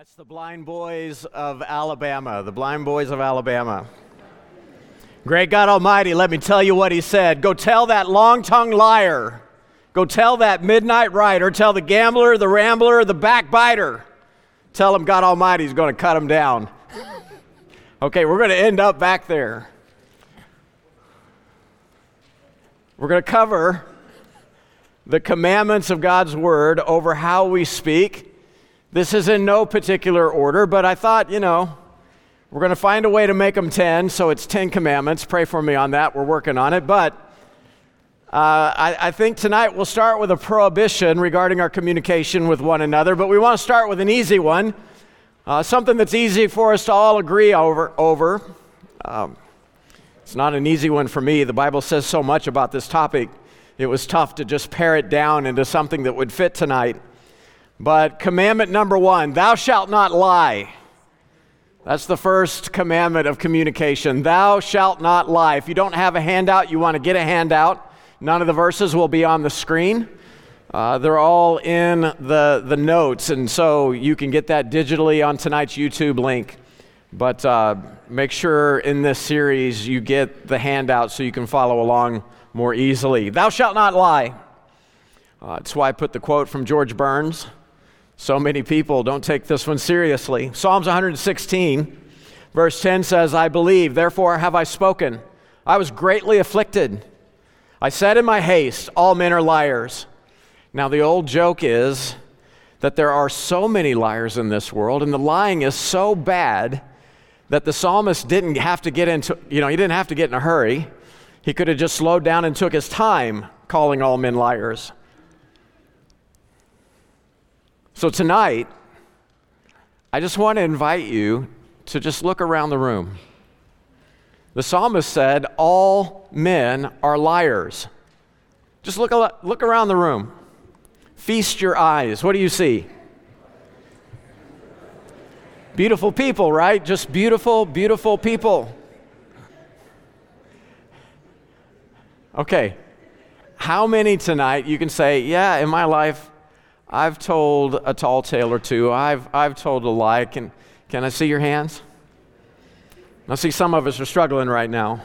That's the Blind Boys of Alabama. The Blind Boys of Alabama. Great God Almighty, let me tell you what he said. Go tell that long tongued liar. Go tell that midnight rider. Tell the gambler, the rambler, the backbiter. Tell him God Almighty is going to cut him down. okay, we're going to end up back there. We're going to cover the commandments of God's word over how we speak this is in no particular order, but I thought, you know, we're going to find a way to make them 10, so it's 10 commandments. Pray for me on that. We're working on it. But uh, I, I, think tonight we'll start with a prohibition regarding our communication with one another, but we want to start with an easy one, uh, something that's easy for us to all agree over. over. Um, it's not an easy one for me. The Bible says so much about this topic, it was tough to just pare it down into something that would fit tonight. But commandment number one thou shalt not lie. That's the first commandment of communication. Thou shalt not lie. If you don't have a handout, you want to get a handout. None of the verses will be on the screen. Uh, they're all in the, the notes, and so you can get that digitally on tonight's YouTube link. But uh, make sure in this series you get the handout so you can follow along more easily. Thou shalt not lie. Uh, that's why I put the quote from George Burns. So many people don't take this one seriously. Psalms 116, verse 10 says, I believe, therefore have I spoken. I was greatly afflicted. I said in my haste, All men are liars. Now, the old joke is that there are so many liars in this world, and the lying is so bad that the psalmist didn't have to get into, you know, he didn't have to get in a hurry. He could have just slowed down and took his time calling all men liars. So tonight, I just want to invite you to just look around the room. The psalmist said, All men are liars. Just look, look around the room. Feast your eyes. What do you see? Beautiful people, right? Just beautiful, beautiful people. Okay. How many tonight you can say, Yeah, in my life, I've told a tall tale or two. I've, I've told a lie. Can, can I see your hands? I see some of us are struggling right now.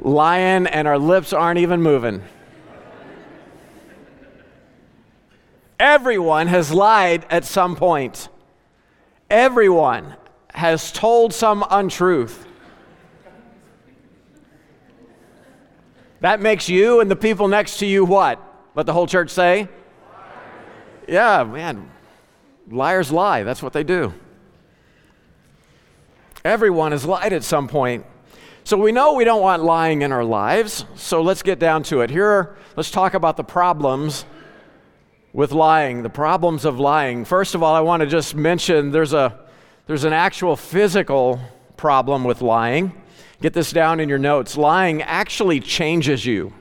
Lying and our lips aren't even moving. Everyone has lied at some point. Everyone has told some untruth. That makes you and the people next to you what? Let the whole church say? Yeah, man. Liars lie. That's what they do. Everyone has lied at some point. So we know we don't want lying in our lives. So let's get down to it. Here, let's talk about the problems with lying, the problems of lying. First of all, I want to just mention there's a there's an actual physical problem with lying. Get this down in your notes. Lying actually changes you.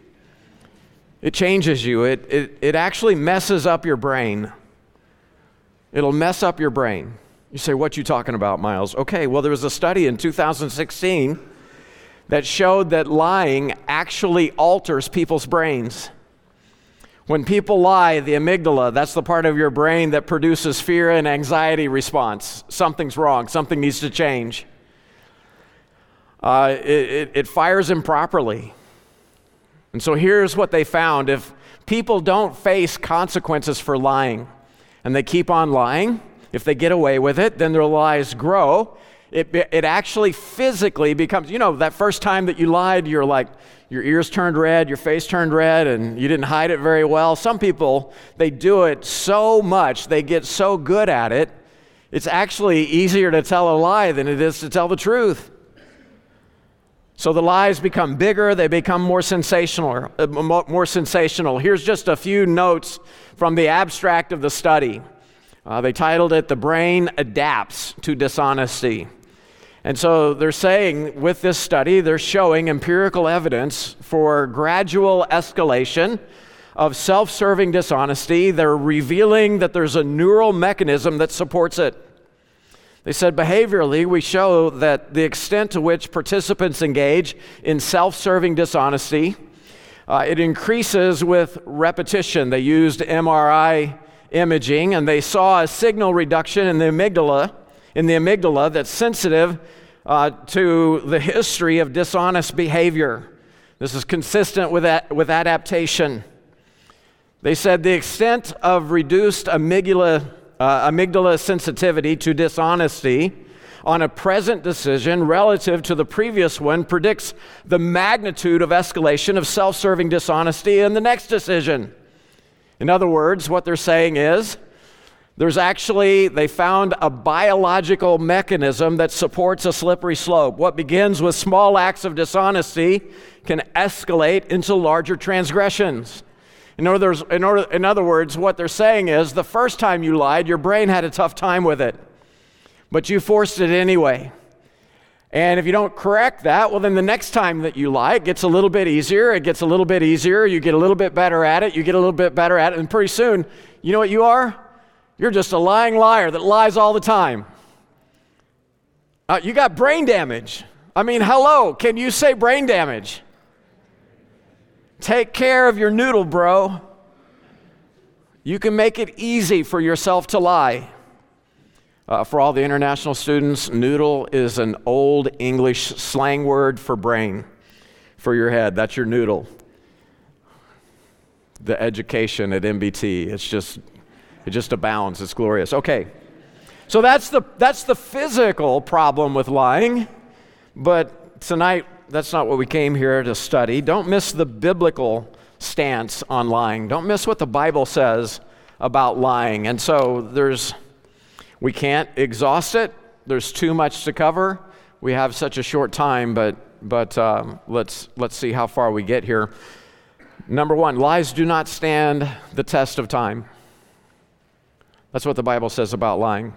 It changes you. It, it, it actually messes up your brain. It'll mess up your brain. You say, What you talking about, Miles? Okay, well, there was a study in 2016 that showed that lying actually alters people's brains. When people lie, the amygdala, that's the part of your brain that produces fear and anxiety response. Something's wrong, something needs to change. Uh, it, it, it fires improperly. And so here's what they found if people don't face consequences for lying and they keep on lying, if they get away with it, then their lies grow. It, it actually physically becomes, you know, that first time that you lied, you're like, your ears turned red, your face turned red, and you didn't hide it very well. Some people, they do it so much, they get so good at it, it's actually easier to tell a lie than it is to tell the truth. So the lies become bigger, they become more sensational, uh, more sensational. Here's just a few notes from the abstract of the study. Uh, they titled it The Brain Adapts to Dishonesty. And so they're saying with this study, they're showing empirical evidence for gradual escalation of self serving dishonesty. They're revealing that there's a neural mechanism that supports it. They said behaviorally, we show that the extent to which participants engage in self serving dishonesty, uh, it increases with repetition. They used MRI imaging, and they saw a signal reduction in the amygdala, in the amygdala that's sensitive uh, to the history of dishonest behavior. This is consistent with, that, with adaptation. They said the extent of reduced amygdala, uh, amygdala sensitivity to dishonesty on a present decision relative to the previous one predicts the magnitude of escalation of self serving dishonesty in the next decision. In other words, what they're saying is there's actually, they found a biological mechanism that supports a slippery slope. What begins with small acts of dishonesty can escalate into larger transgressions. In other, in, order, in other words, what they're saying is the first time you lied, your brain had a tough time with it, but you forced it anyway. And if you don't correct that, well, then the next time that you lie, it gets a little bit easier. It gets a little bit easier. You get a little bit better at it. You get a little bit better at it. And pretty soon, you know what you are? You're just a lying liar that lies all the time. Uh, you got brain damage. I mean, hello, can you say brain damage? Take care of your noodle, bro. You can make it easy for yourself to lie. Uh, for all the international students, noodle is an old English slang word for brain, for your head. That's your noodle. The education at MBT, it's just, it just abounds. It's glorious. Okay, so that's the, that's the physical problem with lying, but tonight that's not what we came here to study. Don't miss the biblical stance on lying. Don't miss what the Bible says about lying. And so there's, we can't exhaust it. There's too much to cover. We have such a short time, but, but um, let's, let's see how far we get here. Number one, lies do not stand the test of time. That's what the Bible says about lying.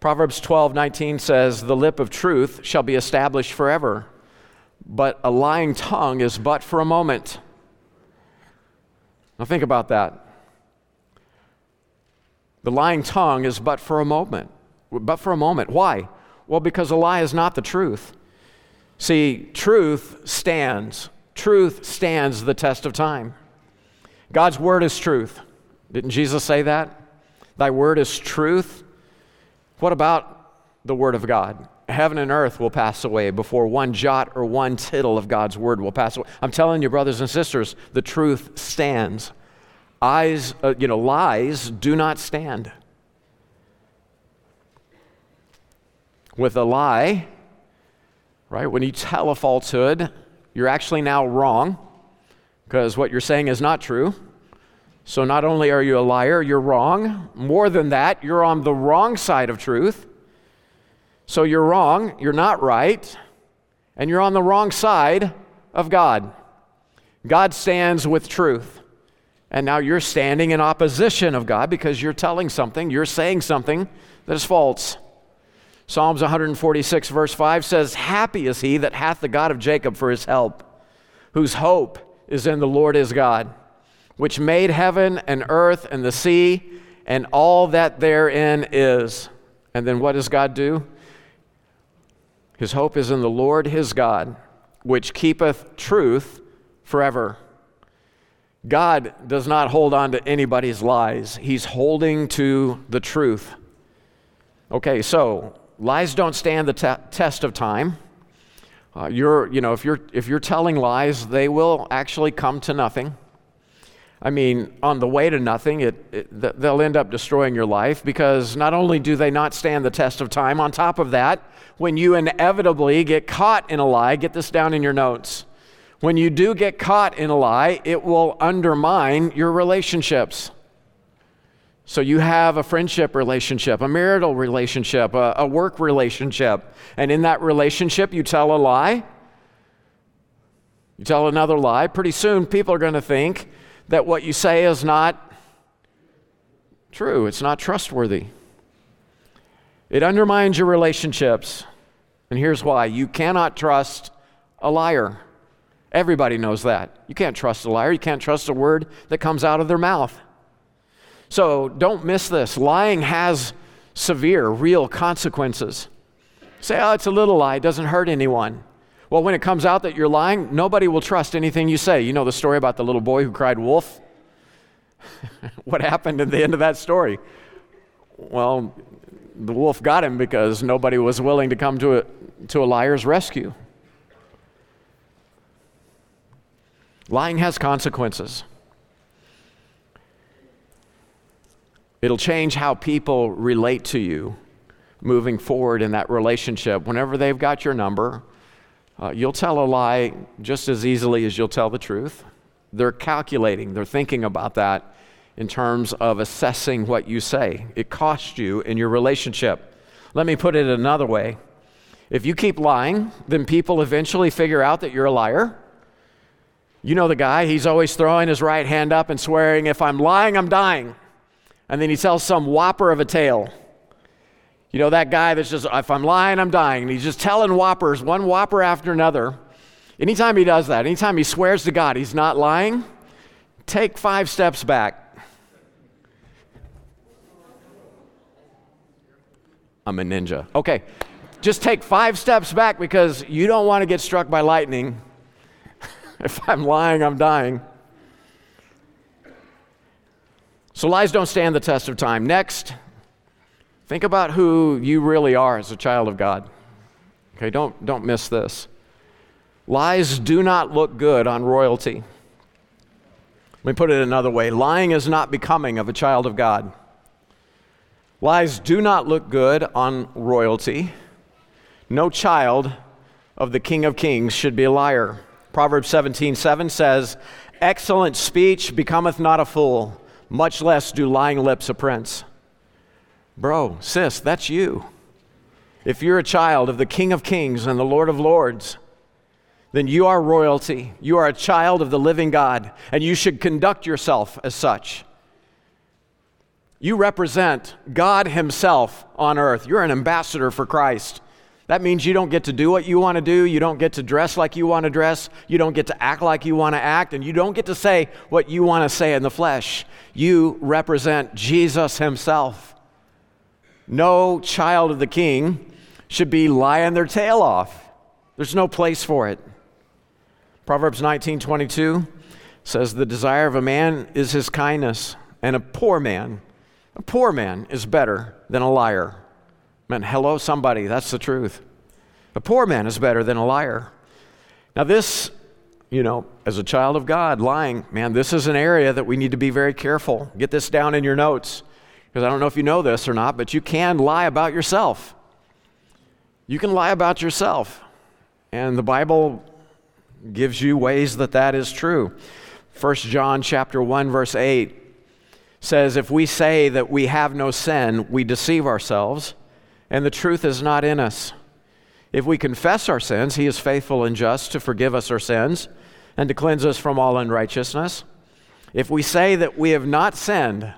Proverbs 12, 19 says, The lip of truth shall be established forever, but a lying tongue is but for a moment. Now think about that. The lying tongue is but for a moment. But for a moment. Why? Well, because a lie is not the truth. See, truth stands. Truth stands the test of time. God's word is truth. Didn't Jesus say that? Thy word is truth. What about the Word of God? Heaven and earth will pass away before one jot or one tittle of God's Word will pass away. I'm telling you, brothers and sisters, the truth stands. Eyes, uh, you know, lies do not stand. With a lie, right, when you tell a falsehood, you're actually now wrong because what you're saying is not true. So not only are you a liar, you're wrong. More than that, you're on the wrong side of truth. So you're wrong, you're not right, and you're on the wrong side of God. God stands with truth. And now you're standing in opposition of God because you're telling something, you're saying something that is false. Psalms 146, verse 5 says, Happy is he that hath the God of Jacob for his help, whose hope is in the Lord his God which made heaven and earth and the sea and all that therein is. And then what does God do? His hope is in the Lord his God, which keepeth truth forever. God does not hold on to anybody's lies, He's holding to the truth. Okay, so lies don't stand the te- test of time. Uh, you're, you know, if you're, if you're telling lies, they will actually come to nothing. I mean, on the way to nothing, it, it, they'll end up destroying your life because not only do they not stand the test of time, on top of that, when you inevitably get caught in a lie, get this down in your notes. When you do get caught in a lie, it will undermine your relationships. So you have a friendship relationship, a marital relationship, a, a work relationship, and in that relationship, you tell a lie. You tell another lie. Pretty soon, people are going to think that what you say is not true, it's not trustworthy. It undermines your relationships. And here's why you cannot trust a liar. Everybody knows that. You can't trust a liar. You can't trust a word that comes out of their mouth. So don't miss this. Lying has severe, real consequences. Say, oh, it's a little lie, it doesn't hurt anyone. Well, when it comes out that you're lying, nobody will trust anything you say. You know the story about the little boy who cried wolf? what happened at the end of that story? Well, the wolf got him because nobody was willing to come to a, to a liar's rescue. Lying has consequences. It'll change how people relate to you moving forward in that relationship. Whenever they've got your number, uh, you'll tell a lie just as easily as you'll tell the truth. They're calculating, they're thinking about that in terms of assessing what you say. It costs you in your relationship. Let me put it another way. If you keep lying, then people eventually figure out that you're a liar. You know the guy, he's always throwing his right hand up and swearing, If I'm lying, I'm dying. And then he tells some whopper of a tale. You know, that guy that's just, if I'm lying, I'm dying. And he's just telling whoppers, one whopper after another. Anytime he does that, anytime he swears to God he's not lying, take five steps back. I'm a ninja. Okay, just take five steps back because you don't want to get struck by lightning. if I'm lying, I'm dying. So lies don't stand the test of time. Next, think about who you really are as a child of God. Okay, don't, don't miss this. Lies do not look good on royalty. Let me put it another way lying is not becoming of a child of God. Lies do not look good on royalty. No child of the King of Kings should be a liar. Proverbs 17 7 says, Excellent speech becometh not a fool much less do lying lips a prince. Bro, sis, that's you. If you're a child of the King of Kings and the Lord of Lords, then you are royalty. You are a child of the living God, and you should conduct yourself as such. You represent God Himself on earth. You're an ambassador for Christ. That means you don't get to do what you want to do. You don't get to dress like you want to dress. You don't get to act like you want to act. And you don't get to say what you want to say in the flesh. You represent Jesus himself. No child of the king should be lying their tail off. There's no place for it. Proverbs 19:22 says the desire of a man is his kindness, and a poor man, a poor man is better than a liar. Man, hello, somebody, that's the truth. A poor man is better than a liar. Now, this, you know, as a child of God, lying, man, this is an area that we need to be very careful. Get this down in your notes, because I don't know if you know this or not, but you can lie about yourself. You can lie about yourself. And the Bible gives you ways that that is true. 1 John chapter 1 verse 8 says if we say that we have no sin, we deceive ourselves and the truth is not in us. If we confess our sins, He is faithful and just to forgive us our sins and to cleanse us from all unrighteousness. If we say that we have not sinned,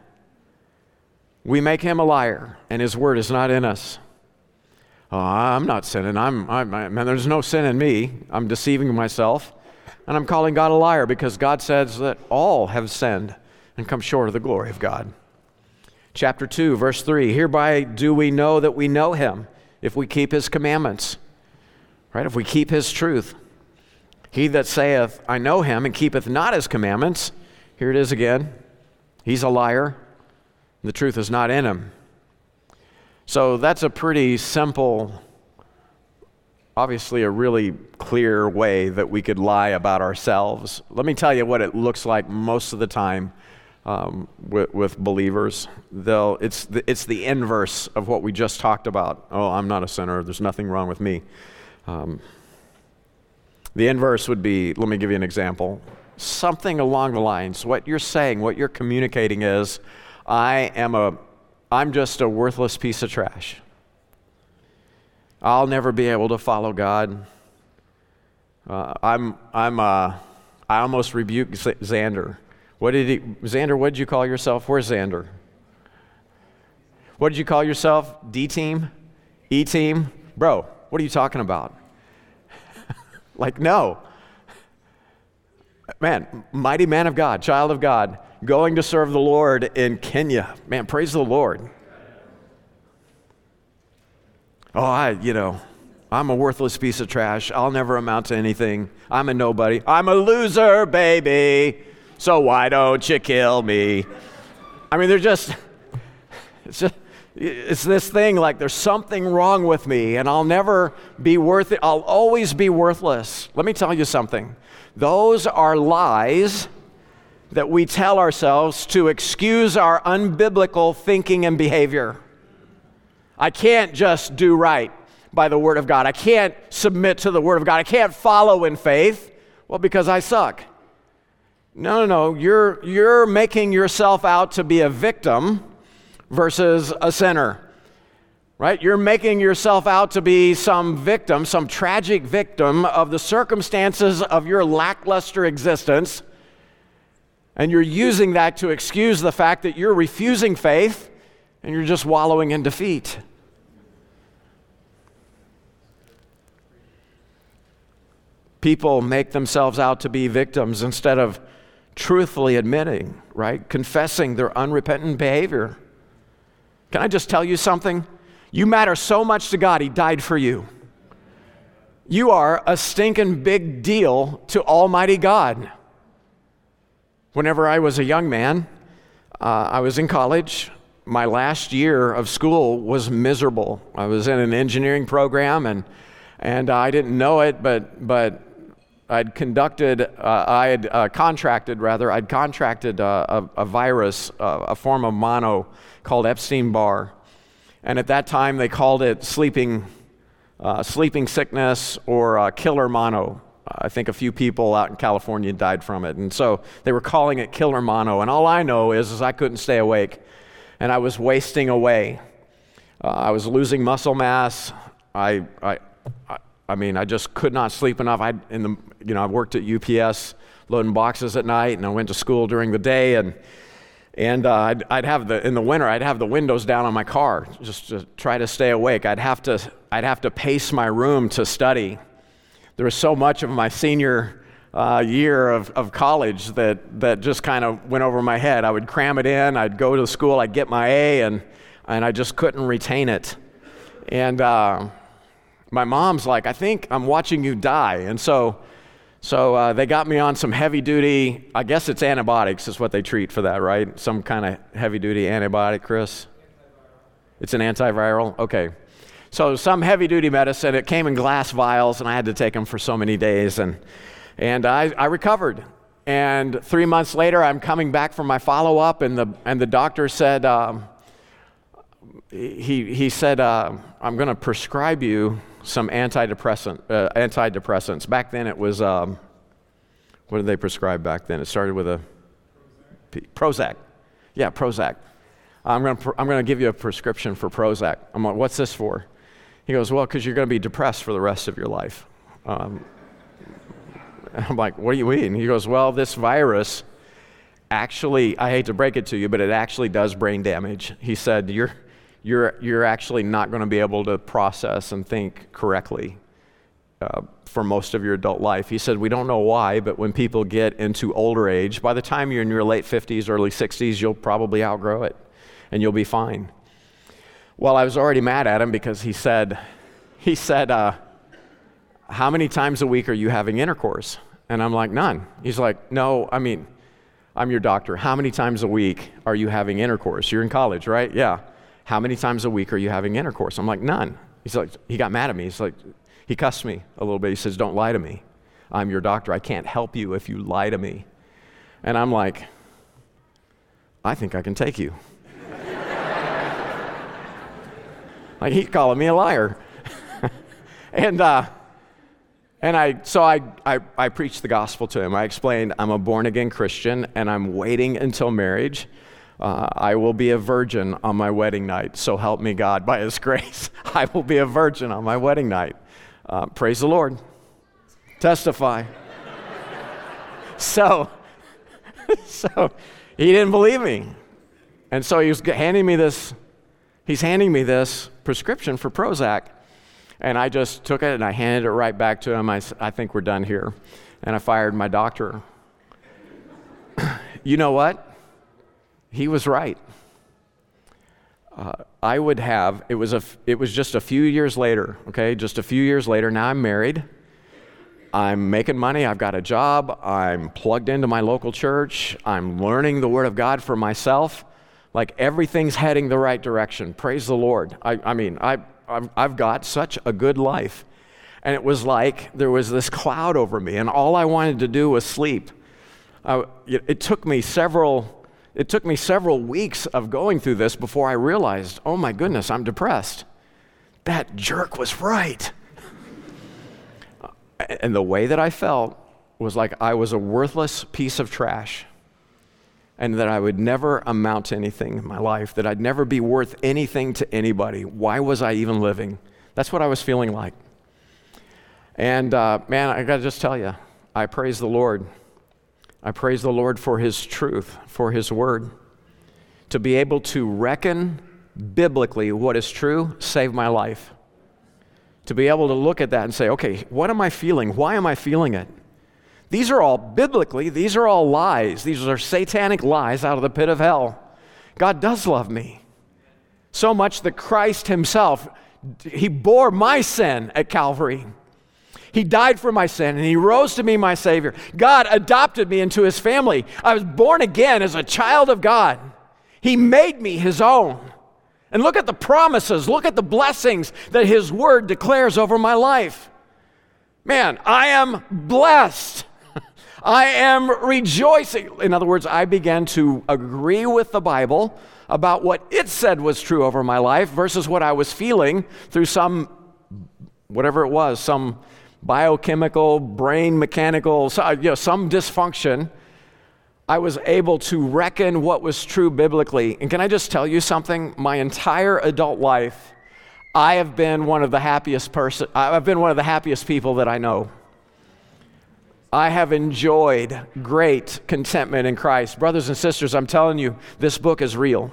we make Him a liar, and His word is not in us. Oh, I'm not sinning. I'm, I'm, man, there's no sin in me. I'm deceiving myself. And I'm calling God a liar because God says that all have sinned and come short of the glory of God chapter 2, verse 3. Hereby do we know that we know him if we keep his commandments, right? If we keep his truth. He that saith, I know him, and keepeth not his commandments, here it is again, he's a liar. The truth is not in him. So that's a pretty simple, obviously, a really clear way that we could lie about ourselves. Let me tell you what it looks like most of the time um, with, with, believers. They'll, it's, the, it's the inverse of what we just talked about. Oh, I'm not a sinner. There's nothing wrong with me. Um, the inverse would be let me give you an example. Something along the lines, what you're saying, what you're communicating is, I am a, I'm just a worthless piece of trash. I'll never be able to follow God. Uh, I'm, I'm, uh, I almost rebuked Xander what did he, Xander, what did you call yourself? Where's Xander? What did you call yourself? D team? E team? Bro, what are you talking about? like, no. Man, mighty man of God, child of God, going to serve the Lord in Kenya. Man, praise the Lord. Oh, I, you know, I'm a worthless piece of trash. I'll never amount to anything. I'm a nobody. I'm a loser, baby. So why don't you kill me? I mean, they're just, it's just, it's this thing like there's something wrong with me and I'll never be worth it. I'll always be worthless. Let me tell you something. Those are lies that we tell ourselves to excuse our unbiblical thinking and behavior. I can't just do right by the Word of God. I can't submit to the Word of God. I can't follow in faith. Well, because I suck. No, no, no. You're, you're making yourself out to be a victim versus a sinner. Right? You're making yourself out to be some victim, some tragic victim of the circumstances of your lackluster existence. And you're using that to excuse the fact that you're refusing faith and you're just wallowing in defeat. People make themselves out to be victims instead of truthfully admitting, right? Confessing their unrepentant behavior. Can I just tell you something? You matter so much to God, He died for you. You are a stinking big deal to Almighty God. Whenever I was a young man, uh, I was in college. My last year of school was miserable. I was in an engineering program, and and I didn't know it, but but I'd conducted, uh, I had uh, contracted rather, I'd contracted uh, a, a, virus, uh, a form of mono called Epstein Barr. And at that time, they called it sleeping, uh, sleeping sickness or killer mono. I think a few people out in California died from it. And so they were calling it killer mono. And all I know is, is I couldn't stay awake. And I was wasting away. Uh, I was losing muscle mass. I, I, I, mean, I just could not sleep enough. I, in the, you know, I worked at UPS loading boxes at night, and I went to school during the day. And and uh, I'd, I'd, have the, in the winter, I'd have the windows down on my car just to try to stay awake. I'd have to, I'd have to pace my room to study. There was so much of my senior uh, year of, of college that, that just kind of went over my head. I would cram it in, I'd go to school, I'd get my A, and, and I just couldn't retain it. And uh, my mom's like, I think I'm watching you die. And so so uh, they got me on some heavy duty, I guess it's antibiotics, is what they treat for that, right? Some kind of heavy duty antibiotic, Chris? It's an antiviral? Okay. So some heavy duty medicine, it came in glass vials, and I had to take them for so many days. And, and I, I recovered. And three months later, I'm coming back from my follow up, and the, and the doctor said, um, he, he said, uh, I'm going to prescribe you some antidepressant, uh, antidepressants. Back then it was, um, what did they prescribe back then? It started with a Prozac. Yeah, Prozac. I'm going to I'm going to give you a prescription for Prozac. I'm like, what's this for? He goes, well, because you're going to be depressed for the rest of your life. Um, I'm like, what do you mean? He goes, well, this virus actually, I hate to break it to you, but it actually does brain damage. He said, you're, you're, you're actually not going to be able to process and think correctly uh, for most of your adult life. He said, We don't know why, but when people get into older age, by the time you're in your late 50s, early 60s, you'll probably outgrow it and you'll be fine. Well, I was already mad at him because he said, he said, uh, How many times a week are you having intercourse? And I'm like, None. He's like, No, I mean, I'm your doctor. How many times a week are you having intercourse? You're in college, right? Yeah. How many times a week are you having intercourse? I'm like, None. He's like, He got mad at me. He's like, He cussed me a little bit. He says, Don't lie to me. I'm your doctor. I can't help you if you lie to me. And I'm like, I think I can take you. Like, he's calling me a liar. and, uh, and I, so I, I, I preached the gospel to him. I explained I'm a born again Christian and I'm waiting until marriage uh, I will be a virgin on my wedding night. So help me God by His grace. I will be a virgin on my wedding night. Uh, praise the Lord. Testify. so, so he didn't believe me. And so he was handing me this, he's handing me this prescription for Prozac. And I just took it and I handed it right back to him. I, I think we're done here. And I fired my doctor. you know what? he was right. Uh, I would have, it was, a, it was just a few years later, okay, just a few years later. Now I'm married. I'm making money, I've got a job, I'm plugged into my local church, I'm learning the Word of God for myself. Like everything's heading the right direction. Praise the Lord. I, I mean, I, I've, I've got such a good life. And it was like there was this cloud over me, and all I wanted to do was sleep. It took me several it took me several weeks of going through this before I realized, oh my goodness, I'm depressed. That jerk was right. and the way that I felt was like I was a worthless piece of trash and that I would never amount to anything in my life, that I'd never be worth anything to anybody. Why was I even living? That's what I was feeling like. And uh, man, I got to just tell you, I praise the Lord I praise the Lord for His truth, for His word. To be able to reckon biblically what is true saved my life. To be able to look at that and say, okay, what am I feeling? Why am I feeling it? These are all biblically, these are all lies. These are satanic lies out of the pit of hell. God does love me. So much that Christ Himself, He bore my sin at Calvary. He died for my sin and He rose to be my Savior. God adopted me into His family. I was born again as a child of God. He made me His own. And look at the promises, look at the blessings that His Word declares over my life. Man, I am blessed. I am rejoicing. In other words, I began to agree with the Bible about what it said was true over my life versus what I was feeling through some, whatever it was, some biochemical, brain mechanical, uh, you know, some dysfunction, I was able to reckon what was true biblically. And can I just tell you something? My entire adult life, I have been one of the happiest person I've been one of the happiest people that I know. I have enjoyed great contentment in Christ. Brothers and sisters, I'm telling you, this book is real.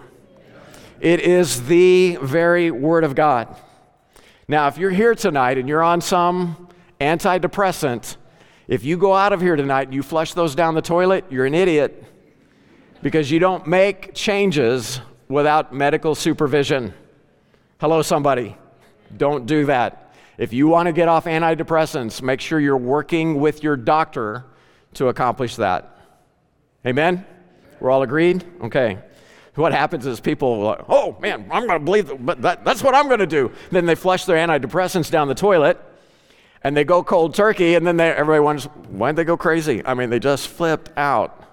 It is the very Word of God. Now, if you're here tonight and you're on some antidepressant, if you go out of here tonight and you flush those down the toilet, you're an idiot because you don't make changes without medical supervision. Hello, somebody. Don't do that. If you want to get off antidepressants, make sure you're working with your doctor to accomplish that. Amen? We're all agreed? Okay. What happens is people like, oh man, I'm going to believe that, but that, that's what I'm going to do. Then they flush their antidepressants down the toilet and they go cold turkey, and then they, everybody wonders, why'd they go crazy? I mean, they just flipped out.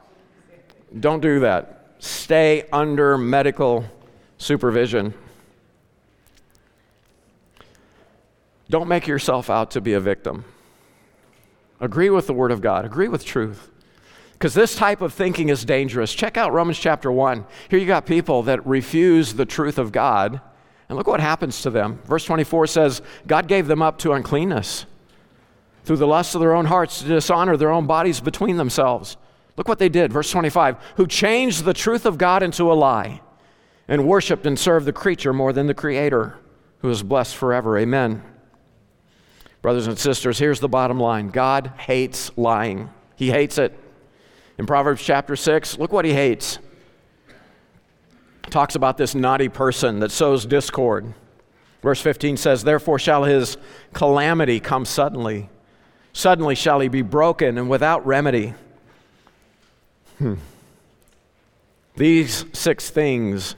Don't do that. Stay under medical supervision. Don't make yourself out to be a victim. Agree with the Word of God, agree with truth. Because this type of thinking is dangerous. Check out Romans chapter 1. Here you got people that refuse the truth of God, and look what happens to them. Verse 24 says, God gave them up to uncleanness through the lust of their own hearts to dishonor their own bodies between themselves. Look what they did. Verse 25 who changed the truth of God into a lie and worshiped and served the creature more than the creator, who is blessed forever. Amen. Brothers and sisters, here's the bottom line God hates lying, He hates it. In Proverbs chapter 6, look what He hates. Talks about this naughty person that sows discord. Verse 15 says, Therefore shall his calamity come suddenly Suddenly shall he be broken and without remedy. Hmm. These six things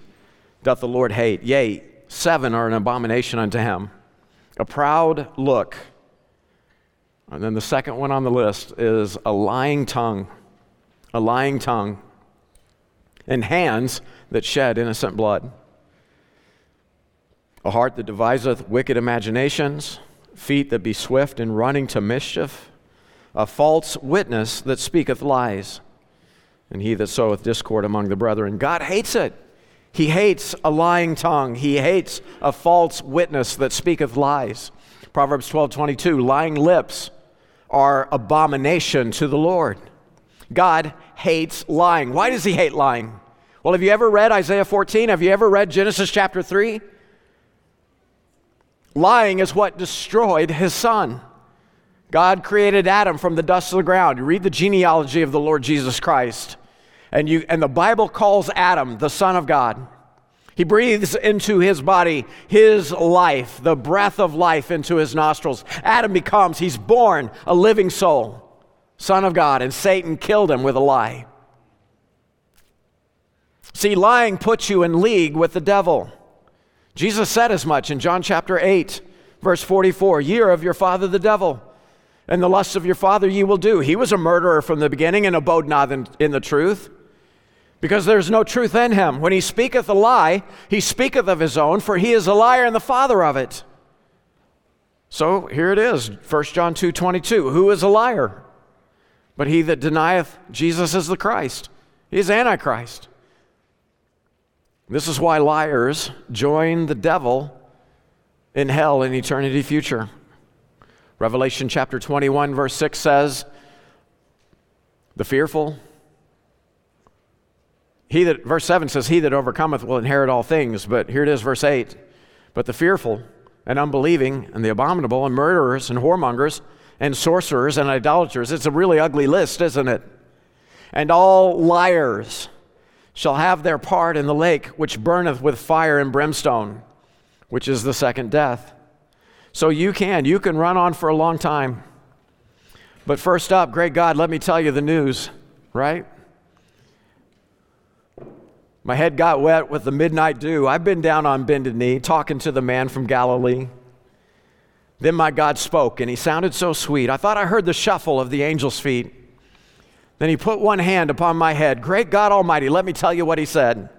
doth the Lord hate. Yea, seven are an abomination unto him. A proud look. And then the second one on the list is a lying tongue. A lying tongue. And hands that shed innocent blood. A heart that deviseth wicked imaginations feet that be swift in running to mischief, a false witness that speaketh lies, and he that soweth discord among the brethren. God hates it. He hates a lying tongue. He hates a false witness that speaketh lies. Proverbs 12 22, lying lips are abomination to the Lord. God hates lying. Why does he hate lying? Well, have you ever read Isaiah 14? Have you ever read Genesis chapter 3? Lying is what destroyed his son. God created Adam from the dust of the ground. You read the genealogy of the Lord Jesus Christ, and, you, and the Bible calls Adam the Son of God. He breathes into his body his life, the breath of life into his nostrils. Adam becomes, he's born a living soul, Son of God, and Satan killed him with a lie. See, lying puts you in league with the devil. Jesus said as much in John chapter 8, verse 44 Year of your father the devil, and the lusts of your father ye will do. He was a murderer from the beginning and abode not in, in the truth because there's no truth in him. When he speaketh a lie, he speaketh of his own, for he is a liar and the father of it. So here it is, 1 John 2 22. Who is a liar? But he that denieth Jesus is the Christ. He is Antichrist. This is why liars join the devil in hell in eternity future. Revelation chapter 21, verse 6 says, The fearful, he that, verse 7 says, He that overcometh will inherit all things. But here it is, verse 8. But the fearful and unbelieving and the abominable and murderers and whoremongers and sorcerers and idolaters. It's a really ugly list, isn't it? And all liars shall have their part in the lake which burneth with fire and brimstone, which is the second death. So you can, you can run on for a long time. But first up, great God, let me tell you the news, right? My head got wet with the midnight dew. I've been down on bended knee talking to the man from Galilee. Then my God spoke, and he sounded so sweet. I thought I heard the shuffle of the angel's feet. Then he put one hand upon my head. Great God Almighty, let me tell you what he said.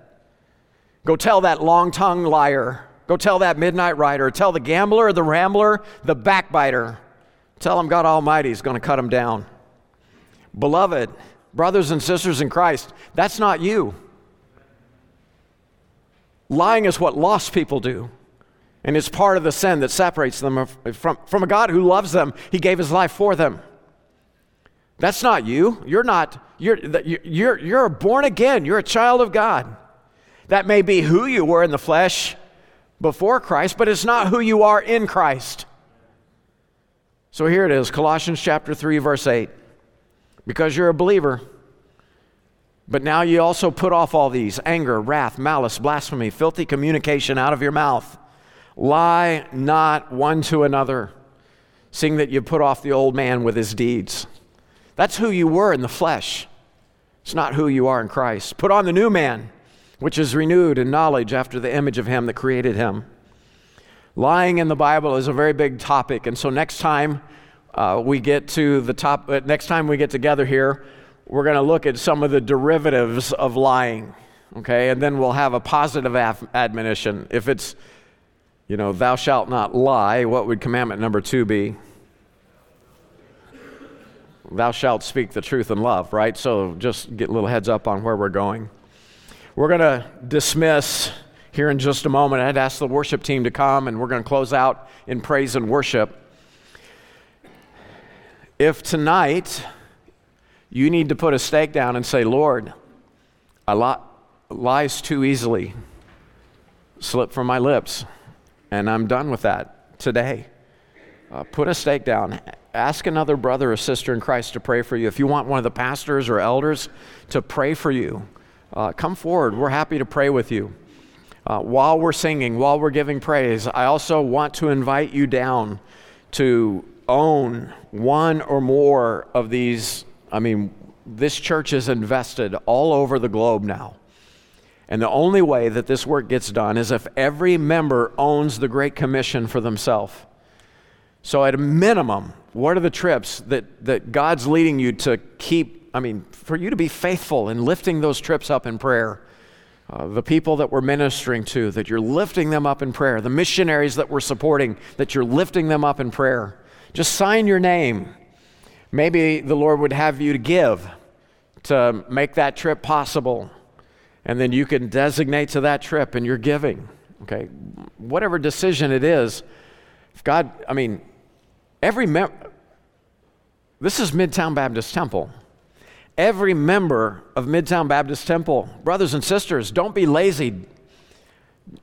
Go tell that long tongued liar. Go tell that midnight rider. Tell the gambler, the rambler, the backbiter. Tell him God Almighty is going to cut him down. Beloved, brothers and sisters in Christ, that's not you. Lying is what lost people do. And it's part of the sin that separates them from, from a God who loves them. He gave his life for them. That's not you. You're not, you're, you're, you're born again. You're a child of God. That may be who you were in the flesh before Christ, but it's not who you are in Christ. So here it is Colossians chapter 3, verse 8. Because you're a believer, but now you also put off all these anger, wrath, malice, blasphemy, filthy communication out of your mouth. Lie not one to another, seeing that you put off the old man with his deeds. That's who you were in the flesh. It's not who you are in Christ. Put on the new man, which is renewed in knowledge after the image of him that created him. Lying in the Bible is a very big topic, and so next time uh, we get to the top, uh, next time we get together here, we're going to look at some of the derivatives of lying, okay? And then we'll have a positive af- admonition. If it's, you know, thou shalt not lie, what would commandment number two be? Thou shalt speak the truth in love, right? So just get a little heads up on where we're going. We're going to dismiss here in just a moment. I'd ask the worship team to come, and we're going to close out in praise and worship. If tonight, you need to put a stake down and say, Lord, a lot lies too easily slip from my lips, and I'm done with that today. Uh, put a stake down. Ask another brother or sister in Christ to pray for you. If you want one of the pastors or elders to pray for you, uh, come forward. We're happy to pray with you. Uh, while we're singing, while we're giving praise, I also want to invite you down to own one or more of these I mean, this church is invested all over the globe now. And the only way that this work gets done is if every member owns the Great Commission for themselves. So, at a minimum, what are the trips that, that God's leading you to keep? I mean, for you to be faithful in lifting those trips up in prayer. Uh, the people that we're ministering to, that you're lifting them up in prayer. The missionaries that we're supporting, that you're lifting them up in prayer. Just sign your name Maybe the Lord would have you to give to make that trip possible. And then you can designate to that trip and you're giving. Okay? Whatever decision it is, if God, I mean, every member, this is Midtown Baptist Temple. Every member of Midtown Baptist Temple, brothers and sisters, don't be lazy.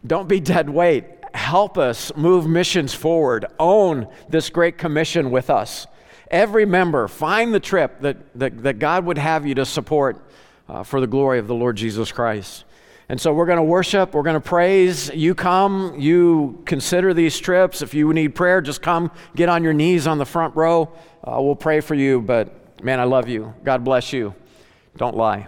Don't be dead weight. Help us move missions forward. Own this great commission with us. Every member, find the trip that, that, that God would have you to support uh, for the glory of the Lord Jesus Christ. And so we're going to worship, we're going to praise. You come, you consider these trips. If you need prayer, just come, get on your knees on the front row. Uh, we'll pray for you. But man, I love you. God bless you. Don't lie.